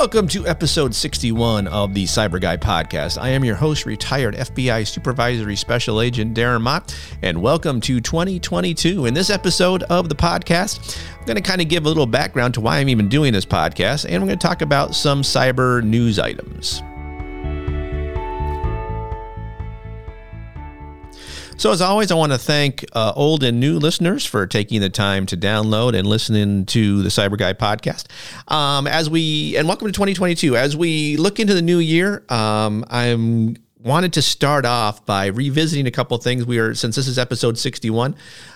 Welcome to episode 61 of the Cyber Guy podcast. I am your host, retired FBI Supervisory Special Agent Darren Mott, and welcome to 2022. In this episode of the podcast, I'm going to kind of give a little background to why I'm even doing this podcast, and we're going to talk about some cyber news items. So, as always, I want to thank uh, old and new listeners for taking the time to download and listening to the Cyber Guy podcast. Um, as we and welcome to 2022. As we look into the new year, um, I'm wanted to start off by revisiting a couple things. We are since this is episode 61.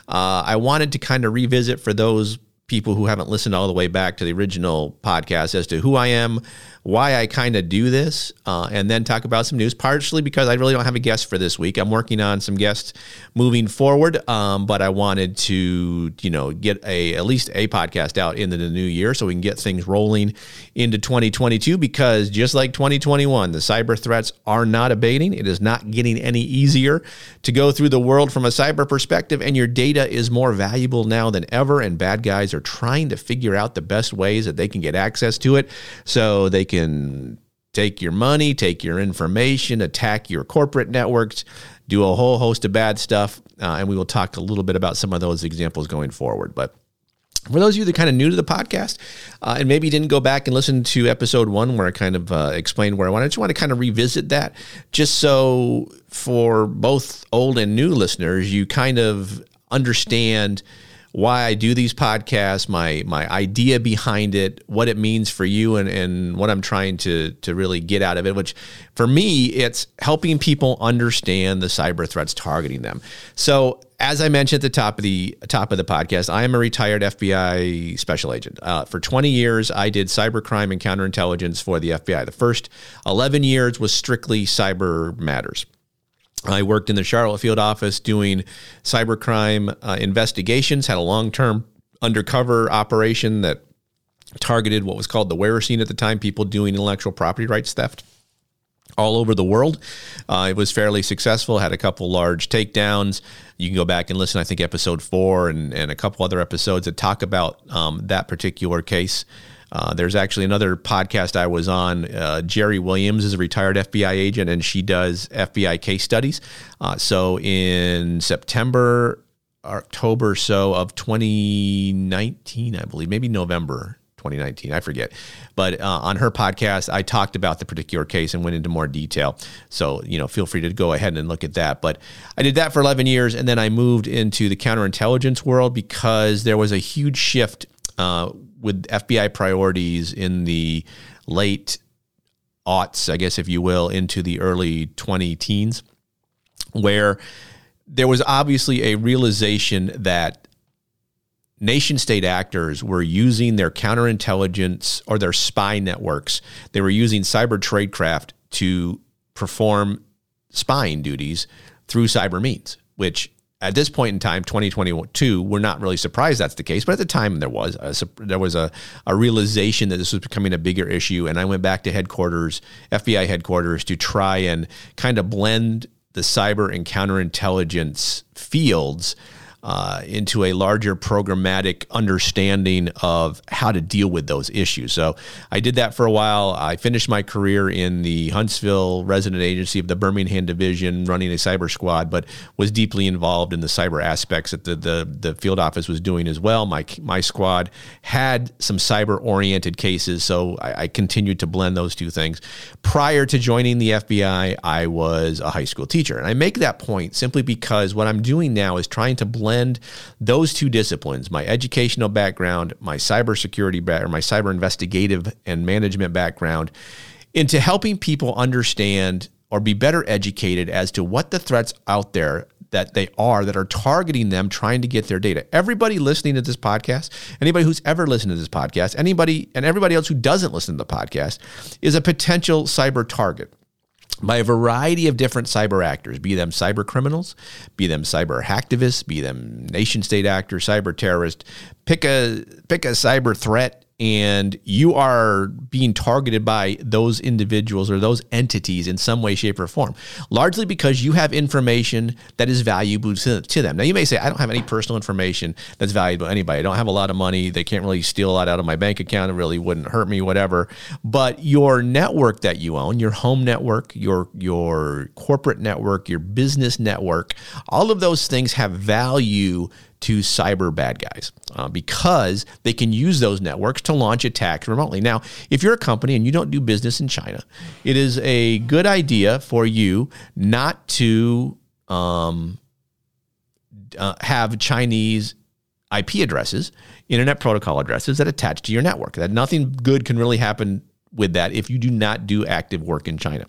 Uh, I wanted to kind of revisit for those people who haven't listened all the way back to the original podcast as to who I am, why I kind of do this, uh, and then talk about some news. Partially because I really don't have a guest for this week. I'm working on some guests moving forward, um, but I wanted to, you know, get a at least a podcast out into the new year so we can get things rolling into 2022. Because just like 2021, the cyber threats are not abating. It is not getting any easier to go through the world from a cyber perspective, and your data is more valuable now than ever. And bad guys are trying to figure out the best ways that they can get access to it, so they can can take your money, take your information, attack your corporate networks, do a whole host of bad stuff. Uh, and we will talk a little bit about some of those examples going forward. But for those of you that are kind of new to the podcast uh, and maybe didn't go back and listen to episode one where I kind of uh, explained where I wanted, I just want to kind of revisit that just so for both old and new listeners, you kind of understand why I do these podcasts, my my idea behind it, what it means for you, and and what I'm trying to to really get out of it. Which, for me, it's helping people understand the cyber threats targeting them. So, as I mentioned at the top of the top of the podcast, I am a retired FBI special agent. Uh, for 20 years, I did cybercrime and counterintelligence for the FBI. The first 11 years was strictly cyber matters. I worked in the Charlotte field office doing cybercrime uh, investigations, had a long term undercover operation that targeted what was called the warez scene at the time, people doing intellectual property rights theft all over the world. Uh, it was fairly successful, had a couple large takedowns. You can go back and listen, I think, episode four and, and a couple other episodes that talk about um, that particular case. Uh, there's actually another podcast I was on. Uh, Jerri Williams is a retired FBI agent, and she does FBI case studies. Uh, so in September, October, so of 2019, I believe, maybe November 2019, I forget. But uh, on her podcast, I talked about the particular case and went into more detail. So, you know, feel free to go ahead and look at that. But I did that for 11 years, and then I moved into the counterintelligence world because there was a huge shift uh, with FBI priorities in the late aughts, I guess, if you will, into the early 20 teens, where there was obviously a realization that nation state actors were using their counterintelligence or their spy networks. They were using cyber tradecraft to perform spying duties through cyber means, which at this point in time, 2022, we're not really surprised that's the case. But at the time, there was a, there was a, a realization that this was becoming a bigger issue, and I went back to headquarters, FBI headquarters, to try and kind of blend the cyber and counterintelligence fields uh, into a larger programmatic understanding of how to deal with those issues. So I did that for a while. I finished my career in the Huntsville resident agency of the Birmingham division, running a cyber squad, but was deeply involved in the cyber aspects that the the, the field office was doing as well. My my squad had some cyber oriented cases, so I, I continued to blend those two things. Prior to joining the FBI, I was a high school teacher, and I make that point simply because what I'm doing now is trying to blend blend those two disciplines, my educational background, my cybersecurity background, my cyber investigative and management background, into helping people understand or be better educated as to what the threats out there that they are that are targeting them trying to get their data. Everybody listening to this podcast, anybody who's ever listened to this podcast, anybody and everybody else who doesn't listen to the podcast is a potential cyber target by a variety of different cyber actors, be them cyber criminals, be them cyber hacktivists, be them nation state actors, cyber terrorists. Pick a pick a cyber threat and you are being targeted by those individuals or those entities in some way, shape, or form, largely because you have information that is valuable to, to, them. Now, you may say, I don't have any personal information that's valuable to anybody. I don't have a lot of money. They can't really steal a lot out of my bank account. It really wouldn't hurt me, whatever. But your network that you own, your home network, your, your corporate network, your business network, all of those things have value to cyber bad guys uh, because they can use those networks to launch attacks remotely. Now, if you're a company and you don't do business in China, it is a good idea for you not to um, uh, have Chinese IP addresses, internet protocol addresses that attach to your network. That nothing good can really happen with that if you do not do active work in China.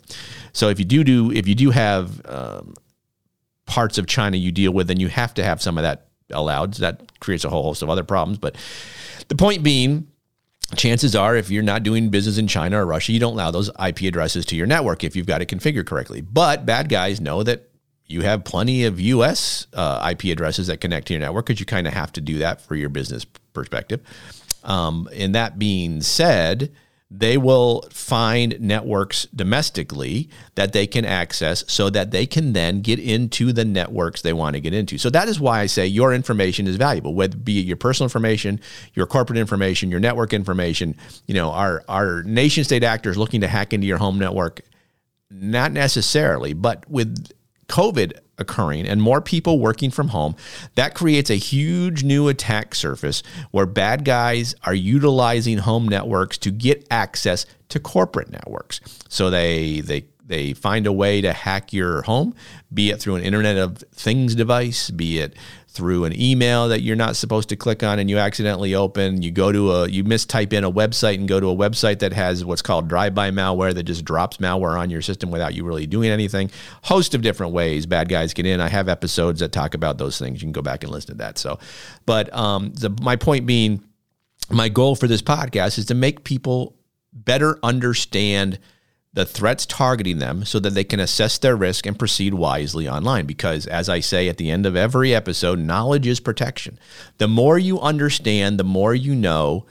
So if you do do if you do have um, parts of China you deal with, then you have to have some of that allowed. So That creates a whole host of other problems. But the point being, chances are if you're not doing business in China or Russia, you don't allow those IP addresses to your network if you've got it configured correctly. But bad guys know that you have plenty of US uh, IP addresses that connect to your network because you kind of have to do that for your business perspective. Um, and that being said, they will find networks domestically that they can access so that they can then get into the networks they want to get into. So that is why I say your information is valuable, whether be it your personal information, your corporate information, your network information. You know, our our nation state actors looking to hack into your home network, not necessarily, but with COVID occurring and more people working from home, that creates a huge new attack surface where bad guys are utilizing home networks to get access to corporate networks. So they they they find a way to hack your home, be it through an Internet of Things device, be it through an email that you're not supposed to click on and you accidentally open. You go to a, you mistype in a website and go to a website that has what's called drive-by malware that just drops malware on your system without you really doing anything. Host of different ways bad guys get in. I have episodes that talk about those things. You can go back and listen to that. So, but um, the, my point being, my goal for this podcast is to make people better understand the threats targeting them so that they can assess their risk and proceed wisely online. Because, as I say at the end of every episode, knowledge is protection. The more you understand, the more you know,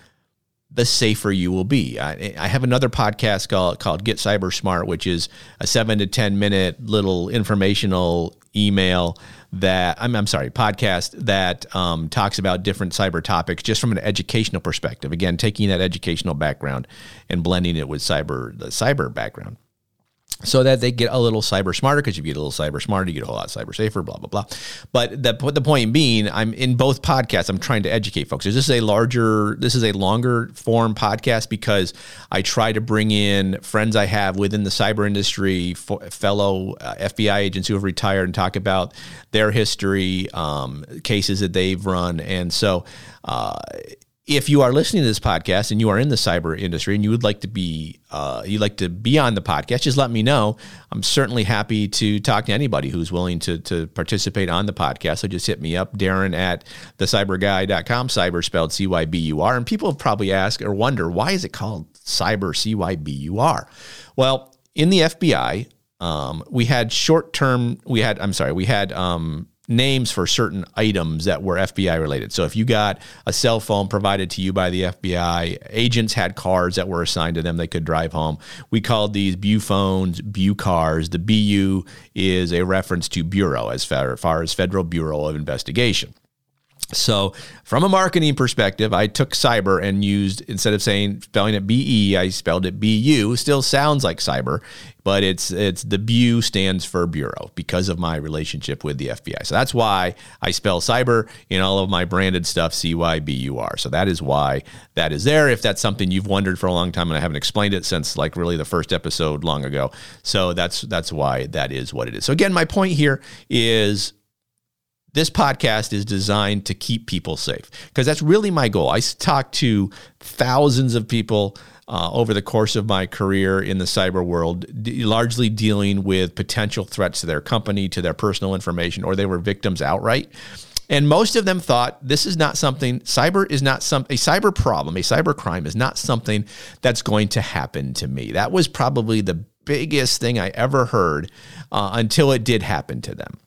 the safer you will be. I, I, have another podcast called, called Get Cyber Smart, which is a seven to 10 minute little informational email that I'm, I'm sorry, podcast that um, talks about different cyber topics just from an educational perspective. Again, taking that educational background and blending it with cyber the cyber background so that they get a little cyber smarter because if you get a little cyber smarter, you get a whole lot cyber safer, blah, blah, blah. But the, the point being, I'm in both podcasts, I'm trying to educate folks. this Is a larger, this is a longer form podcast because I try to bring in friends I have within the cyber industry, fellow uh, FBI agents who have retired and talk about their history, um, cases that they've run. And so, uh, if you are listening to this podcast and you are in the cyber industry and you would like to be uh, you'd like to be on the podcast just let me know. I'm certainly happy to talk to anybody who's willing to, to participate on the podcast. So just hit me up darren at thecyburguy.com cyber spelled c-y-b-u-r and people have probably asked or wonder why is it called cyber c-y-b-u-r well in the fbi um, we had short term we had i'm sorry we had um, names for certain items that were FBI related. So if you got a cell phone provided to you by the FBI, agents had cars that were assigned to them they could drive home. We called these BU phones BU cars. The BU is a reference to bureau as far, far as Federal Bureau of Investigation. So, from a marketing perspective, I took cyber and used instead of saying spelling it B E, I spelled it B U. Still sounds like cyber, but it's it's the BU stands for bureau because of my relationship with the FBI. So that's why I spell cyber in all of my branded stuff C Y B U R. So that is why that is there. If that's something you've wondered for a long time and I haven't explained it since like really the first episode long ago, so that's that's why that is what it is. So again, my point here is this podcast is designed to keep people safe because that's really my goal. I talk to thousands of people uh, over the course of my career in the cyber world, d- largely dealing with potential threats to their company, to their personal information, or they were victims outright. And most of them thought this is not something, cyber is not some, a cyber problem, a cyber crime is not something that's going to happen to me. That was probably the biggest thing I ever heard uh, until it did happen to them.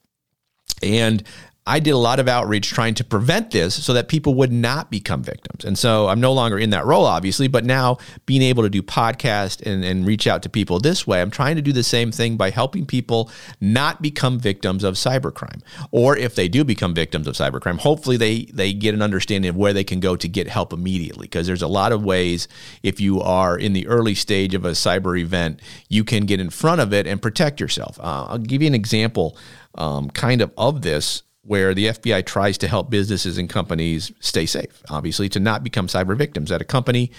And I did a lot of outreach trying to prevent this so that people would not become victims. And so I'm no longer in that role, obviously, but now being able to do podcast and, and reach out to people this way, I'm trying to do the same thing by helping people not become victims of cybercrime. Or if they do become victims of cybercrime, hopefully they, they get an understanding of where they can go to get help immediately. Because there's a lot of ways, if you are in the early stage of a cyber event, you can get in front of it and protect yourself. Uh, I'll give you an example um, kind of of this where the FBI tries to help businesses and companies stay safe, obviously, to not become cyber victims. At a company,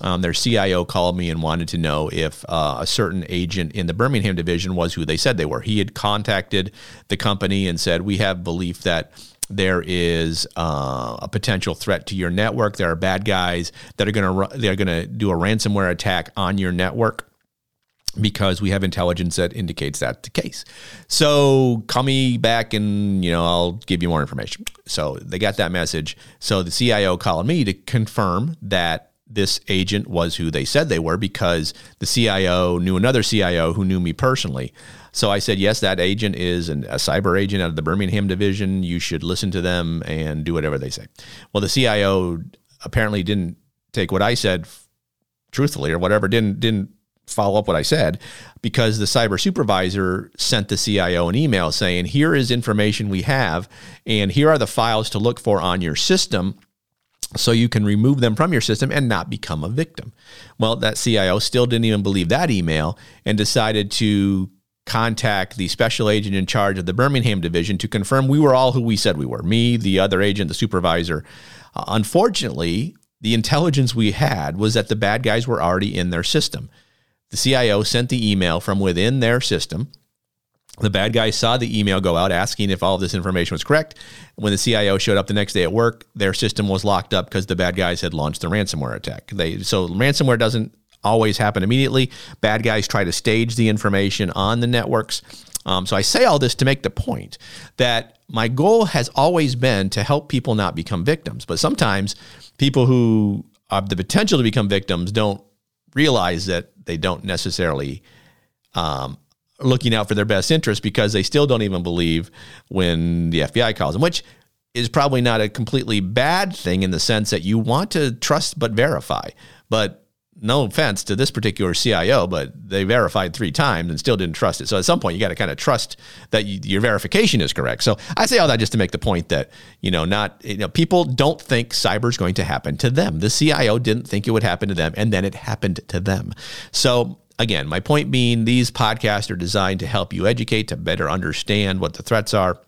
um, their CIO called me and wanted to know if uh, a certain agent in the Birmingham division was who they said they were. He had contacted the company and said, We have belief that there is uh, a potential threat to your network. There are bad guys that are going to they're going to do a ransomware attack on your network because we have intelligence that indicates that's the case. So call me back and you know I'll give you more information. So they got that message. So the CIO called me to confirm that this agent was who they said they were because the CIO knew another CIO who knew me personally. So I said, yes, that agent is an, a cyber agent out of the Birmingham division. You should listen to them and do whatever they say. Well, the CIO apparently didn't take what I said truthfully or whatever, didn't didn't follow up what I said because the cyber supervisor sent the CIO an email saying, here is information we have, and here are the files to look for on your system so you can remove them from your system and not become a victim. Well, that CIO still didn't even believe that email and decided to contact the special agent in charge of the Birmingham division to confirm we were all who we said we were me, the other agent, the supervisor. Uh, unfortunately, the intelligence we had was that the bad guys were already in their system. The CIO sent the email from within their system. The bad guys saw the email go out asking if all of this information was correct. When the CIO showed up the next day at work, their system was locked up because the bad guys had launched the ransomware attack. They so ransomware doesn't always happen immediately. Bad guys try to stage the information on the networks. Um, so I say all this to make the point that my goal has always been to help people not become victims. But sometimes people who have the potential to become victims don't realize that they don't necessarily um, looking out for their best interest because they still don't even believe when the FBI calls them, which is probably not a completely bad thing in the sense that you want to trust but verify. But no offense to this particular CIO, but they verified three times and still didn't trust it. So at some point, you got to kind of trust that you, your verification is correct. So I say all that just to make the point that you know, not you know, people don't think cyber is going to happen to them. The CIO didn't think it would happen to them, and then it happened to them. So again, my point being, these podcasts are designed to help you educate to better understand what the threats are.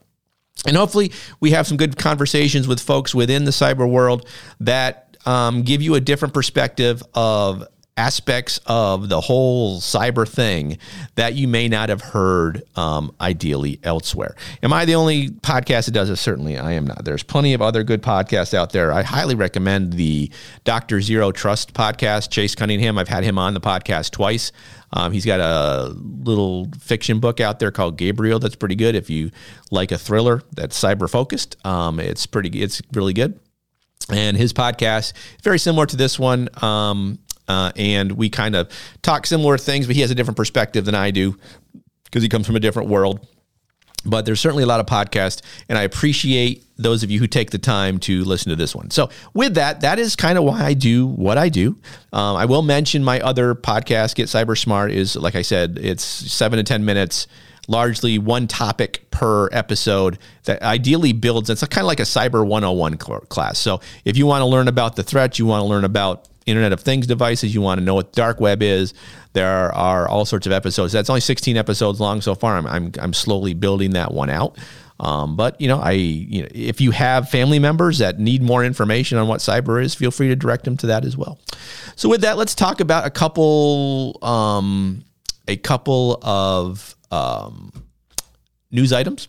And hopefully, we have some good conversations with folks within the cyber world that um, give you a different perspective of aspects of the whole cyber thing that you may not have heard um, ideally elsewhere. Am I the only podcast that does this? Certainly I am not. There's plenty of other good podcasts out there. I highly recommend the Dr. Zero Trust podcast, Chase Cunningham. I've had him on the podcast twice. Um, he's got a little fiction book out there called Gabriel that's pretty good. If you like a thriller that's cyber focused, um, it's pretty. It's really good and his podcast very similar to this one um, uh, and we kind of talk similar things but he has a different perspective than i do because he comes from a different world. But there's certainly a lot of podcasts and i appreciate those of you who take the time to listen to this one. So with that that is kind of why i do what i do. Um, i will mention my other podcast get cyber smart is like i said it's seven to ten minutes largely one topic per episode that ideally builds. It's kind of like a cyber 101 class. So if you want to learn about the threats, you want to learn about Internet of Things devices, you want to know what dark web is, there are all sorts of episodes. That's only 16 episodes long so far. I'm, I'm, I'm slowly building that one out. Um, but you know, I you know, if you have family members that need more information on what cyber is, feel free to direct them to that as well. So with that, let's talk about a couple um, a couple of um, news items.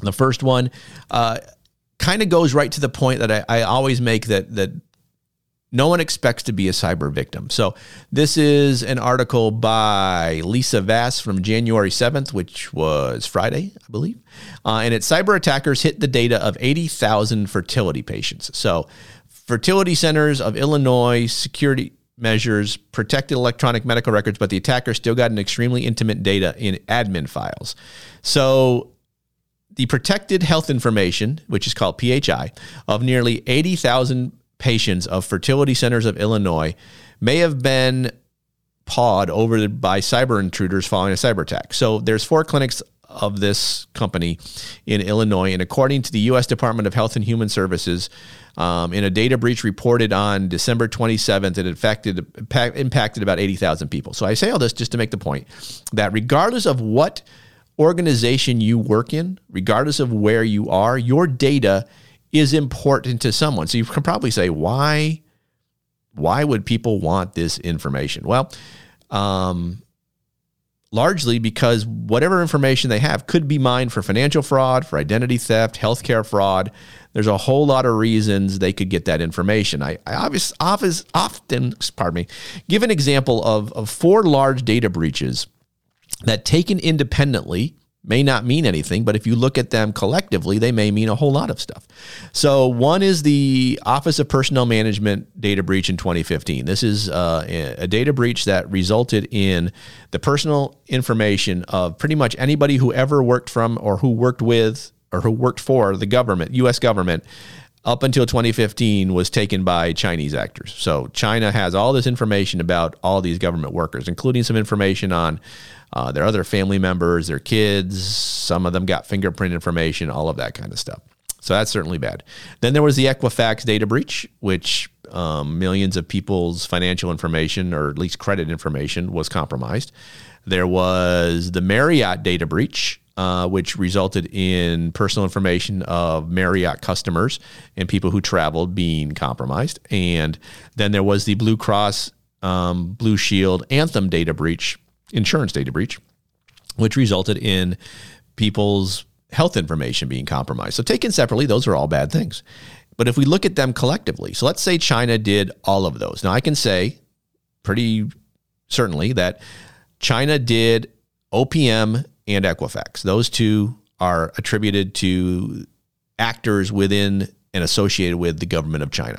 The first one uh, kind of goes right to the point that I, I always make that that no one expects to be a cyber victim. So this is an article by Lisa Vaas from January 7th, which was Friday, I believe. Uh, and it's cyber attackers hit the data of 80,000 fertility patients. So fertility centers of Illinois security measures protected electronic medical records, but the attacker still got an extremely intimate data in admin files. So the protected health information, which is called PHI, of nearly 80,000 patients of fertility centers of Illinois may have been pawed over by cyber intruders following a cyber attack. So there's four clinics of this company in Illinois, and according to the U.S. Department of Health and Human Services, um, in a data breach reported on December 27th, it affected impacted about 80,000 people. So I say all this just to make the point that regardless of what organization you work in, regardless of where you are, your data is important to someone. So you can probably say, why, why would people want this information? Well, um, largely because whatever information they have could be mined for financial fraud, for identity theft, healthcare fraud. There's a whole lot of reasons they could get that information. I, I obvious, often, often, pardon me, give an example of, of four large data breaches that taken independently may not mean anything, but if you look at them collectively, they may mean a whole lot of stuff. So, one is the Office of Personnel Management data breach in 2015. This is uh, a data breach that resulted in the personal information of pretty much anybody who ever worked from or who worked with or who worked for the government, US government, up until 2015 was taken by Chinese actors. So China has all this information about all these government workers, including some information on uh, their other family members, their kids. Some of them got fingerprint information, all of that kind of stuff. So that's certainly bad. Then there was the Equifax data breach, which um, millions of people's financial information, or at least credit information, was compromised. There was the Marriott data breach, uh, which resulted in personal information of Marriott customers and people who traveled being compromised. And then there was the Blue Cross um, Blue Shield Anthem data breach, insurance data breach, which resulted in people's health information being compromised. So, taken separately, those are all bad things. But if we look at them collectively, so let's say China did all of those. Now, I can say pretty certainly that China did OPM and Equifax. Those two are attributed to actors within and associated with the government of China.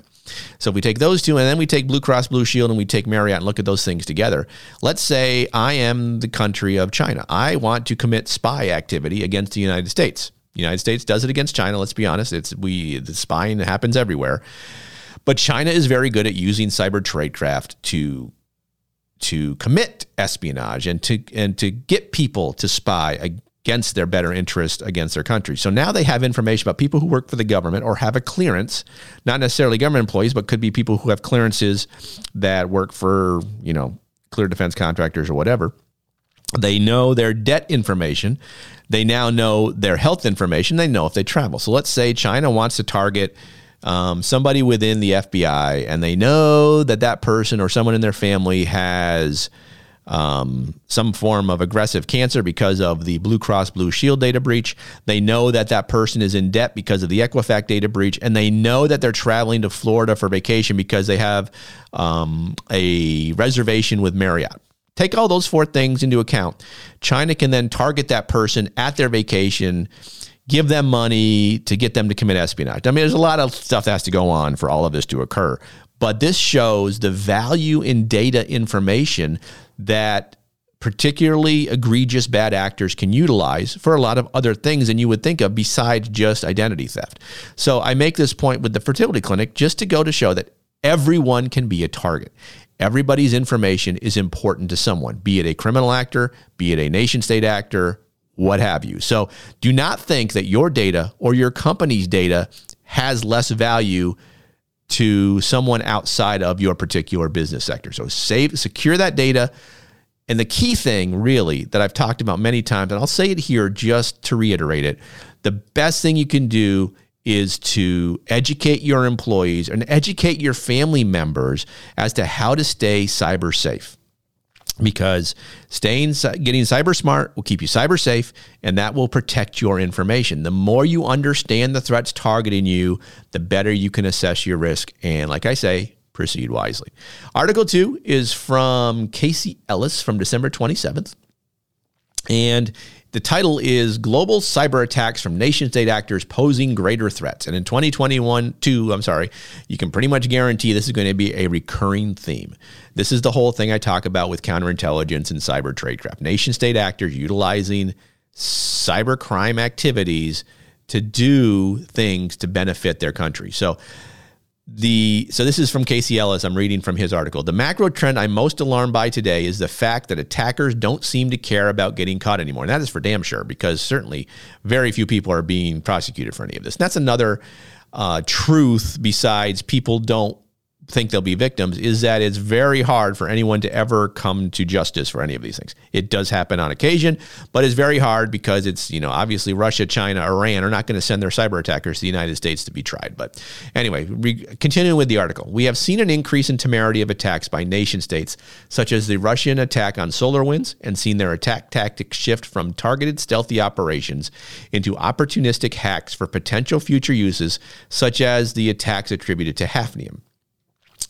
So if we take those two and then we take Blue Cross Blue Shield and we take Marriott and look at those things together, let's say I am the country of China. I want to commit spy activity against the United States. The United States does it against China, let's be honest. It's we the spying happens everywhere. But China is very good at using cyber tradecraft to to commit espionage and to and to get people to spy against their better interest against their country. So now they have information about people who work for the government or have a clearance, not necessarily government employees, but could be people who have clearances that work for, you know, clear defense contractors or whatever. They know their debt information. They now know their health information. They know if they travel. So let's say China wants to target um, somebody within the FBI and they know that that person or someone in their family has um, some form of aggressive cancer because of the Blue Cross Blue Shield data breach. They know that that person is in debt because of the Equifax data breach, and they know that they're traveling to Florida for vacation because they have um, a reservation with Marriott. Take all those four things into account. China can then target that person at their vacation give them money to get them to commit espionage. I mean, there's a lot of stuff that has to go on for all of this to occur. But this shows the value in data information that particularly egregious bad actors can utilize for a lot of other things than you would think of besides just identity theft. So I make this point with the fertility clinic just to go to show that everyone can be a target. Everybody's information is important to someone, be it a criminal actor, be it a nation state actor, what have you. So do not think that your data or your company's data has less value to someone outside of your particular business sector. So save, secure that data. And the key thing, really, that I've talked about many times, and I'll say it here just to reiterate it the best thing you can do is to educate your employees and educate your family members as to how to stay cyber safe because staying getting cyber smart will keep you cyber safe and that will protect your information. The more you understand the threats targeting you the better you can assess your risk and like i say proceed wisely. Article 2 is from casey ellis from december 27th and the title is Global Cyber Attacks from Nation State Actors Posing Greater Threats. And in 2021, two, I'm sorry, you can pretty much guarantee this is going to be a recurring theme. This is the whole thing I talk about with counterintelligence and cyber tradecraft. Nation state actors utilizing cybercrime activities to do things to benefit their country. So the so this is from Casey Ellis. I'm reading from his article. The macro trend I'm most alarmed by today is the fact that attackers don't seem to care about getting caught anymore. And that is for damn sure, because certainly very few people are being prosecuted for any of this. And that's another uh, truth besides people don't think they'll be victims is that it's very hard for anyone to ever come to justice for any of these things. It does happen on occasion, but it's very hard because it's, you know, obviously Russia, China, Iran are not going to send their cyber attackers to the United States to be tried. But anyway, re- continuing with the article, we have seen an increase in temerity of attacks by nation states, such as the Russian attack on SolarWinds, and seen their attack tactics shift from targeted stealthy operations into opportunistic hacks for potential future uses, such as the attacks attributed to Hafnium.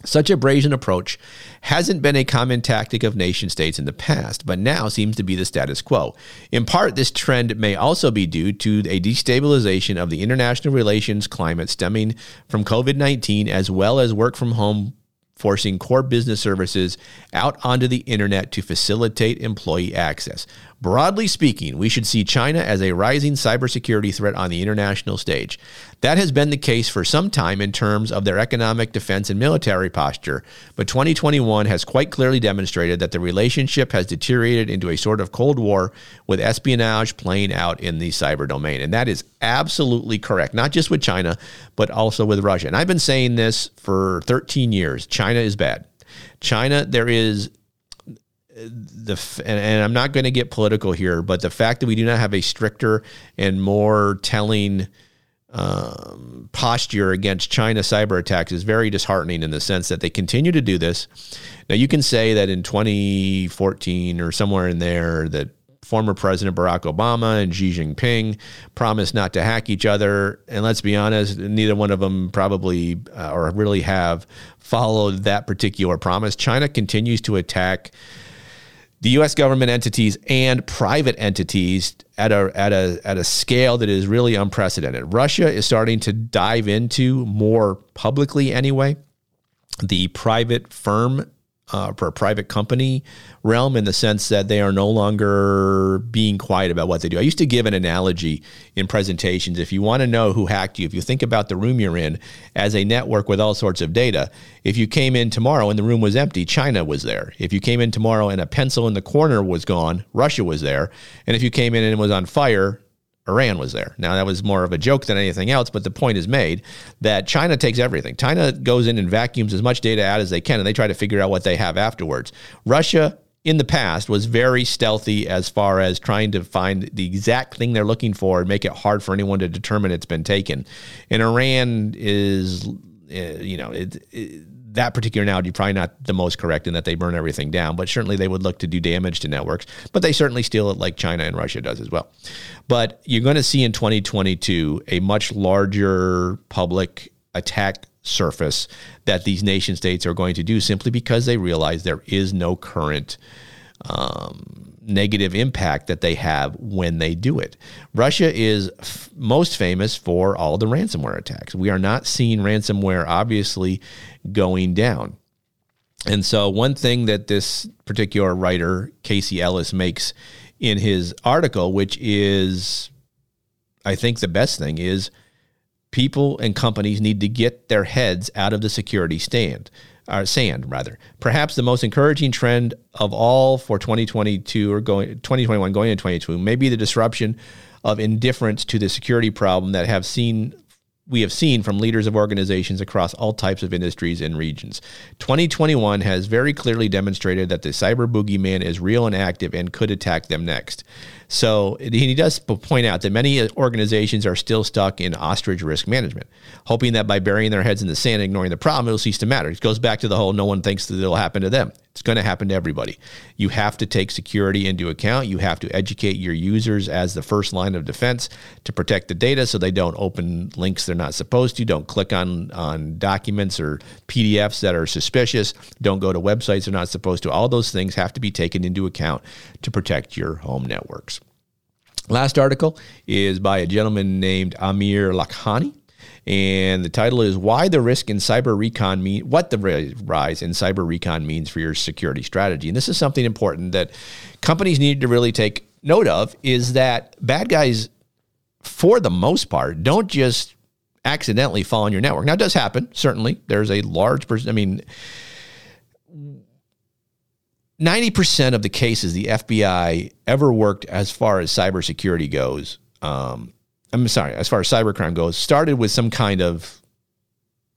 Such a brazen approach hasn't been a common tactic of nation states in the past, but now seems to be the status quo. In part, this trend may also be due to a destabilization of the international relations climate stemming from COVID 19, as well as work from home forcing core business services out onto the internet to facilitate employee access. Broadly speaking, we should see China as a rising cybersecurity threat on the international stage. That has been the case for some time in terms of their economic defense and military posture, but 2021 has quite clearly demonstrated that the relationship has deteriorated into a sort of Cold War with espionage playing out in the cyber domain. And that is absolutely correct, not just with China, but also with Russia. And I've been saying this for 13 years China is bad. China, there is the and, and I'm not going to get political here, but the fact that we do not have a stricter and more telling um, posture against China cyber attacks is very disheartening in the sense that they continue to do this. Now you can say that in 2014 or somewhere in there that former President Barack Obama and Xi Jinping promised not to hack each other. And let's be honest, neither one of them probably uh, or really have followed that particular promise. China continues to attack the U.S. government entities and private entities at a at a at a scale that is really unprecedented. Russia is starting to dive into more publicly anyway the private firm uh, for a private company realm in the sense that they are no longer being quiet about what they do. I used to give an analogy in presentations. If you want to know who hacked you, if you think about the room you're in as a network with all sorts of data, if you came in tomorrow and the room was empty, China was there. If you came in tomorrow and a pencil in the corner was gone, Russia was there. And if you came in and it was on fire, Iran was there. Now, that was more of a joke than anything else, but the point is made that China takes everything. China goes in and vacuums as much data out as they can, and they try to figure out what they have afterwards. Russia, in the past, was very stealthy as far as trying to find the exact thing they're looking for and make it hard for anyone to determine it's been taken. And Iran is, eh, you know, it, it that particular analogy probably not the most correct in that they burn everything down, but certainly they would look to do damage to networks. But they certainly steal it like China and Russia does as well. But you're going to see in 2022 a much larger public attack surface that these nation states are going to do simply because they realize there is no current um, negative impact that they have when they do it. Russia is f- most famous for all the ransomware attacks. We are not seeing ransomware obviously going down. And so, one thing that this particular writer, Casey Ellis, makes in his article, which is, I think, the best thing, is people and companies need to get their heads out of the security stand uh, sand rather. Perhaps the most encouraging trend of all for 2022 or going 2021 going into 2022 may be the disruption of indifference to the security problem that have seen we have seen from leaders of organizations across all types of industries and regions. 2021 has very clearly demonstrated that the cyber boogeyman is real and active and could attack them next. So he does point out that many uh, organizations are still stuck in ostrich risk management, hoping that by burying their heads in the sand and ignoring the problem, it'll cease to matter. It goes back to the whole no one thinks that it'll happen to them. It's going to happen to everybody. You have to take security into account. You have to educate your users as the first line of defense to protect the data so they don't open links they're not supposed to, don't click on, on documents or PDFs that are suspicious, don't go to websites they're not supposed to. All those things have to be taken into account to protect your home networks. Last article is by a gentleman named Aamir Lakhani and the title is "Why the Risk in Cyber Recon Mean What the Rise in Cyber Recon Means for Your Security Strategy." And this is something important that companies need to really take note of is that bad guys, for the most part, don't just accidentally fall on your network. Now, it does happen, certainly. There's a large person, I mean, 90% of the cases the FBI ever worked as far as cybersecurity goes, um, I'm sorry, as far as cybercrime goes, started with some kind of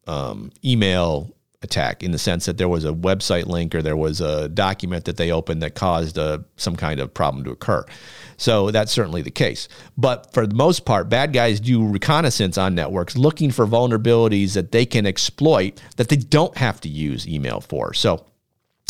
um, email attack in the sense that there was a website link or there was a document that they opened that caused a, uh, some kind of problem to occur. So that's certainly the case. But for the most part, bad guys do reconnaissance on networks looking for vulnerabilities that they can exploit that they don't have to use email for. So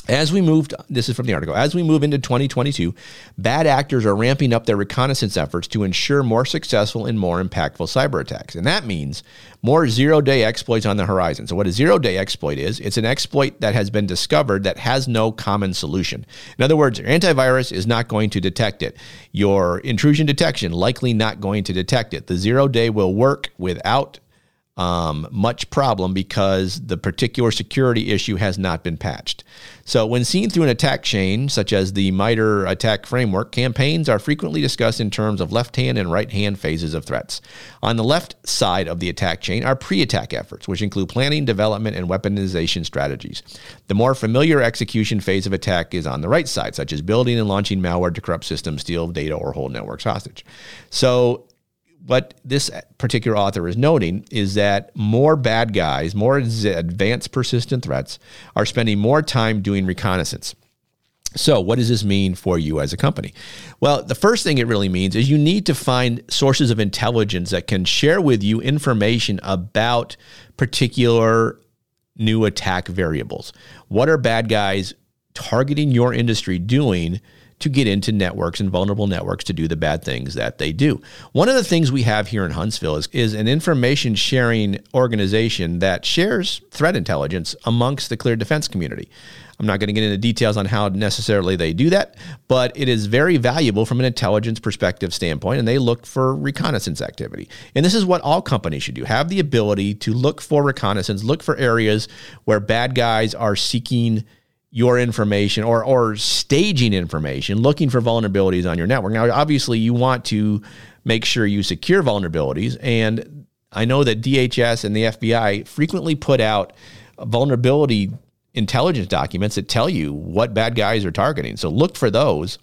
as we moved, this is from the article, as we move into 2022, bad actors are ramping up their reconnaissance efforts to ensure more successful and more impactful cyber attacks. And that means more zero day exploits on the horizon. So, what a zero day exploit is, it's an exploit that has been discovered that has no common solution. In other words, your antivirus is not going to detect it. Your intrusion detection likely not going to detect it. The zero day will work without um, much problem because the particular security issue has not been patched. So, when seen through an attack chain, such as the MITRE ATT&CK framework, campaigns are frequently discussed in terms of left hand and right hand phases of threats. On the left side of the attack chain are pre attack efforts, which include planning, development, and weaponization strategies. The more familiar execution phase of attack is on the right side, such as building and launching malware to corrupt systems, steal data, or hold networks hostage. So, what this particular author is noting is that more bad guys, more advanced persistent threats, are spending more time doing reconnaissance. So, what does this mean for you as a company? Well, the first thing it really means is you need to find sources of intelligence that can share with you information about particular new attack variables. What are bad guys targeting your industry doing to get into networks and vulnerable networks to do the bad things that they do. One of the things we have here in Huntsville is, is an information sharing organization that shares threat intelligence amongst the clear defense community. I'm not going to get into details on how necessarily they do that, but it is very valuable from an intelligence perspective standpoint, and they look for reconnaissance activity. And this is what all companies should do have the ability to look for reconnaissance, look for areas where bad guys are seeking your information or or staging information, looking for vulnerabilities on your network. Now, obviously, you want to make sure you secure vulnerabilities, and I know that DHS and the FBI frequently put out vulnerability intelligence documents that tell you what bad guys are targeting. So look for those.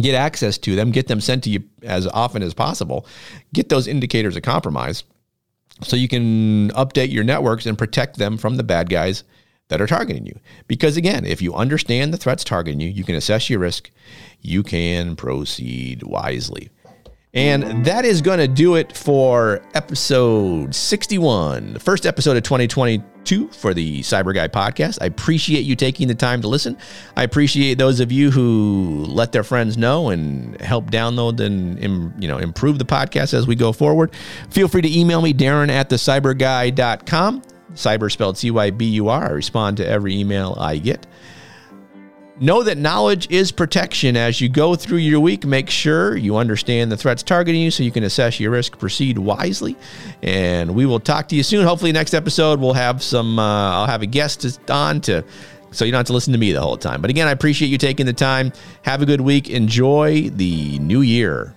Get access to them, get them sent to you as often as possible. Get those indicators of compromise so you can update your networks and protect them from the bad guys that are targeting you. Because again, if you understand the threats targeting you, you can assess your risk, you can proceed wisely. And that is going to do it for episode 61, the first episode of 2022 for the Cyber Guy podcast. I appreciate you taking the time to listen. I appreciate those of you who let their friends know and help download and you know improve the podcast as we go forward. Feel free to email me, Darren at thecyburguy.com. Cyber spelled C Y B U R. I respond to every email I get. Know that knowledge is protection. As you go through your week, make sure you understand the threats targeting you so you can assess your risk, proceed wisely. And we will talk to you soon. Hopefully, next episode we'll have some, uh, I'll have a guest on to, so you don't have to listen to me the whole time. But again, I appreciate you taking the time. Have a good week. Enjoy the new year.